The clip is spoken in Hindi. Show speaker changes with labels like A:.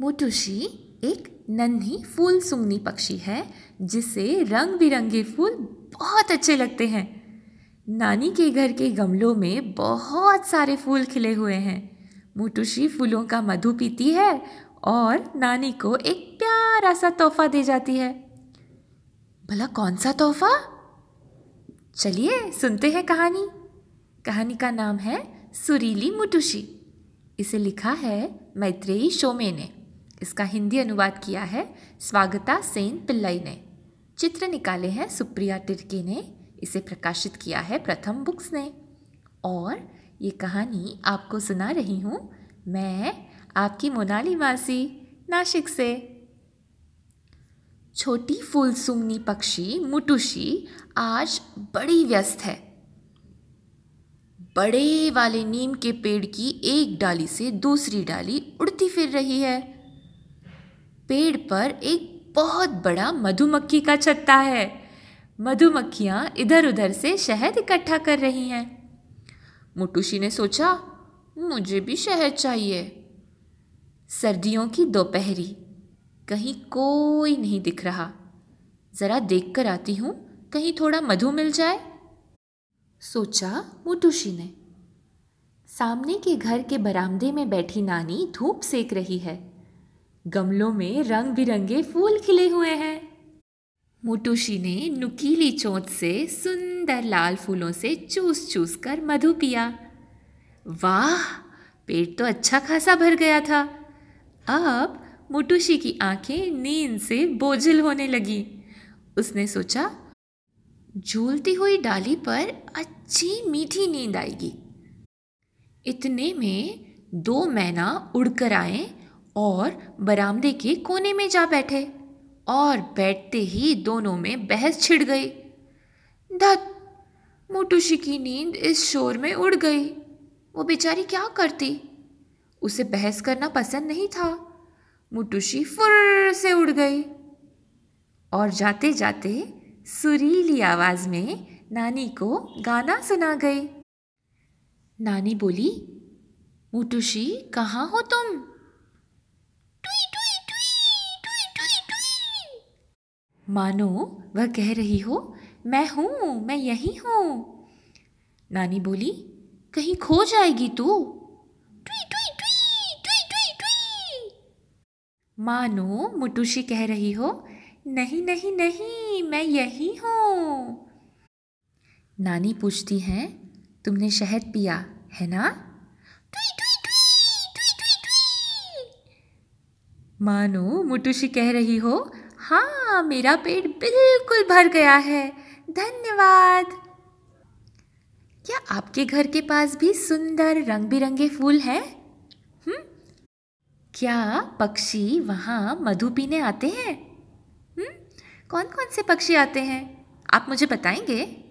A: मोटूशी एक नन्ही फूल सुंगनी पक्षी है, जिसे रंग बिरंगे फूल बहुत अच्छे लगते हैं। नानी के घर के गमलों में बहुत सारे फूल खिले हुए हैं। मोटूशी फूलों का मधु पीती है और नानी को एक प्यारा सा तोहफा दे जाती है। भला कौन सा तोहफा? चलिए सुनते हैं कहानी। कहानी का नाम है सुरीली मुटुशी। इसे लिखा है मैत्रेयी शोमे ने इसका हिंदी अनुवाद किया है स्वागता सेन पिल्लई ने। चित्र निकाले हैं सुप्रिया टिर्के ने। इसे प्रकाशित किया है प्रथम बुक्स ने। और ये कहानी आपको सुना रही हूँ मैं, आपकी मोनाली मासी, नाशिक से। छोटी फूल सुंगनी पक्षी मुटुशी आज बड़ी व्यस्त है। बड़े वाले नीम के पेड़ की एक डाली से दूसरी डाली उड़ती फिर रही है। पेड़ पर एक बहुत बड़ा मधुमक्खी का छत्ता है। मधुमक्खियाँ इधर उधर से शहद इकट्ठा कर रही हैं। मुटुशी ने सोचा, मुझे भी शहद चाहिए। सर्दियों की दोपहरी, कहीं कोई नहीं दिख रहा। ज़रा देख कर आती हूँ, कहीं थोड़ा मधु मिल जाए। सोचा मुटुशी ने। सामने के घर के बरामदे में बैठी नानी धूप सेक रही है। गमलों में रंग बिरंगे फूल खिले हुए हैं। मुटुशी ने नुकीली चोंच से सुंदर लाल फूलों से चूस चूस कर मधु पिया। वाह! पेट तो अच्छा खासा भर गया था। अब मुटुशी की आँखें नींद से बोझिल होने लगी। उसने सोचा, झूलती हुई डाली पर अच्छी मीठी नींद आएगी। इतने में दो मैना उड़कर आए और बरामदे के कोने में जा बैठे और बैठते ही दोनों में बहस छिड़ गई। धत, मोटूशी की नींद इस शोर में उड़ गई। वो बेचारी क्या करती? उसे बहस करना पसंद नहीं था। मुटुशी फुर से उड़ गई। और जाते जाते सुरीली आवाज़ में नानी को गाना सुना गई। नानी बोली, मुटुशी, कहाँ हो तुम? मानो वह कह रही हो, मैं हूँ, मैं यही हूँ। नानी बोली, कहीं खो जाएगी तू। ट्वी ट्वी ट्वी ट्वी ट्वी ट्वी। मानो मुटुशी कह रही हो, नहीं नहीं नहीं, मैं यही हूँ। नानी पूछती हैं, तुमने शहद पिया, है ना? ट्वी ट्वी ट्वी ट्वी ट्वी मानो मुटुशी कह रही हो हाँ मेरा पेट बिल्कुल भर गया है। धन्यवाद। क्या आपके घर के पास भी सुंदर रंग बिरंगे फूल हैं? क्या पक्षी वहाँ मधु पीने आते हैं? कौन कौन से पक्षी आते हैं? आप मुझे बताएँगे?